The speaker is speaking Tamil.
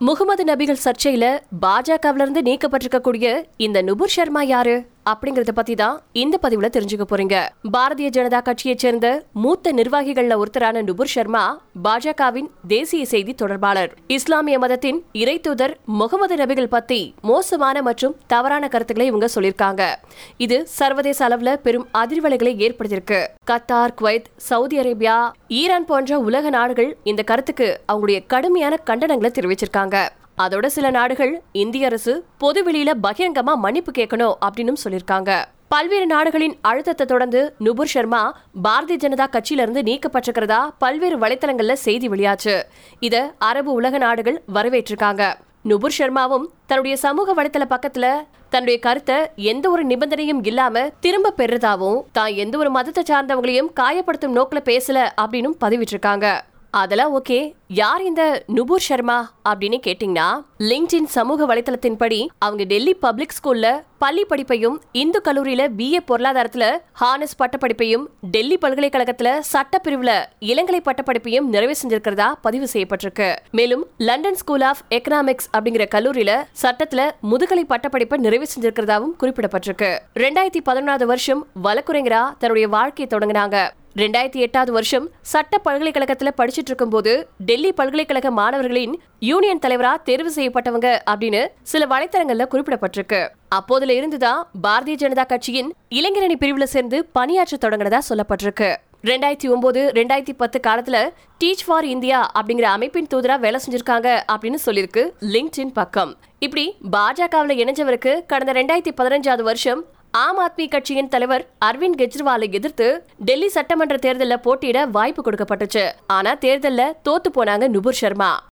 முகமது நபிகள் சர்ச்சையில பாஜகவிலிருந்து நீக்கப்பட்டிருக்கக்கூடிய இந்த நுபுர் சர்மா யாரு? அப்படிங்கறத பத்தி தான் இந்த பதிவுல தெரிஞ்சுக்க போறீங்க. பாரதிய ஜனதா கட்சியைச் சேர்ந்த மூத்த நிர்வாகிகள்ல ஒருத்தரான நுபுர் சர்மா பாஜகவின் தேசிய செய்தி தொடர்பாளர். இஸ்லாமிய மதத்தின் இறை தூதர் முகமது நபிகள் பத்தி மோசமான மற்றும் தவறான கருத்துக்களை இவங்க சொல்லியிருக்காங்க. இது சர்வதேச அளவுல பெரும் அதிர்வலைகளை ஏற்படுத்தியிருக்கு. Qatar Kuwait Saudi Arabia Iran போன்ற உலக நாடுகள் இந்த கருத்துக்கு அவங்களுடைய கடுமையான கண்டனங்களை தெரிவிச்சிருக்காங்க. அதோட சில நாடுகள் இந்திய அரசு பொதுவெளியில பகிரங்கமா மன்னிப்பு கேட்கணும் அப்படின்னு சொல்லியிருக்காங்க. பல்வேறு நாடுகளின் அழுத்தத்தை தொடர்ந்து நுபுர் சர்மா பாரதிய ஜனதா கட்சியிலிருந்து நீக்கப்பட்டிருக்கிறதா பல்வேறு வலைத்தளங்கள்ல செய்தி வெளியாச்சு. இத அரபு உலக நாடுகள் வரவேற்றிருக்காங்க. நுபுர் சர்மாவும் தன்னுடைய சமூக வலைத்தள பக்கத்துல தன்னுடைய கருத்தை எந்த ஒரு நிபந்தனையும் இல்லாம திரும்ப பெறுறதாவும் தான் எந்த ஒரு மதத்தை சார்ந்தவங்களையும் காயப்படுத்தும் நோக்கில பேசல அப்படின்னு பதிவிட்டிருக்காங்க. அதெல்லாம் ஓகே. யார் இந்த நுபுர் சர்மா அப்படின்னு கேட்டீங்கன்னா லிங்க்டின் சமூக வலைத்தளத்தின்படி அவங்க டெல்லி பப்ளிக் ஸ்கூல்ல பள்ளி படிப்பையும் இந்து கல்லூரியில பிஏ பொருளாதாரத்துல ஹானஸ் பட்டப்படிப்பையும் டெல்லி பல்கலைக்கழகத்துல சட்டப்பிரிவுல இளங்கலை பட்டப்படிப்பையும் நிறைவு செஞ்சிருக்கிறதா பதிவு செய்யப்பட்டிருக்கு. மேலும் லண்டன் ஸ்கூல் ஆஃப் எக்கனாமிக்ஸ் அப்படிங்கிற கல்லூரியில சட்டத்துல முதுகலை பட்டப்படிப்பை நிறைவு செஞ்சிருக்கிறதாவும் குறிப்பிடப்பட்டிருக்கு. ரெண்டாயிரத்தி பதினொன்றாவது வருஷம் வழக்குரைஞரா தன்னுடைய வாழ்க்கையை தொடங்கினாங்க. ரெண்டாயிரத்தி எட்டாவது வருஷம் சட்ட பல்கலைக்கழகத்துல படிச்சிட்டு இருக்கும்போது டெல்லி பல்கலைக்கழக மாணவர்களின் யூனியன் தலைவரா தேர்வு செய்யப்பட்டவங்க அப்படின்னு சில வலைத்தளங்கள்ல குறிப்பிடப்பட்டிருக்கு. அப்போதுல இருந்துதான் பாரதிய ஜனதா கட்சியின் இளைஞரணி பிரிவுல சேர்ந்து பணியாற்ற தொடங்கினதா சொல்லப்பட்டிருக்கு. ரெண்டாயிரத்தி ஒன்பது ரெண்டாயிரத்தி பத்து காலத்துல டீச் ஃபார் இந்தியா அப்படிங்கிற அமைப்பின் தூதரா வேலை செஞ்சிருக்காங்க அப்படின்னு சொல்லியிருக்கு லிங்க்டின் பக்கம். இப்படி பாஜகவில் இணைஞ்சவருக்கு கடந்த ரெண்டாயிரத்தி பதினஞ்சாவது வருஷம் ஆம் ஆத்மி கட்சியின் தலைவர் அரவிந்த் கெஜ்ரிவாலை எதிர்த்து டெல்லி சட்டமன்ற தேர்தலில் போட்டியிட வாய்ப்பு கொடுக்கப்பட்டுச்சு. ஆனா தேர்தல்ல தோத்து போனாங்க நுபுர் சர்மா.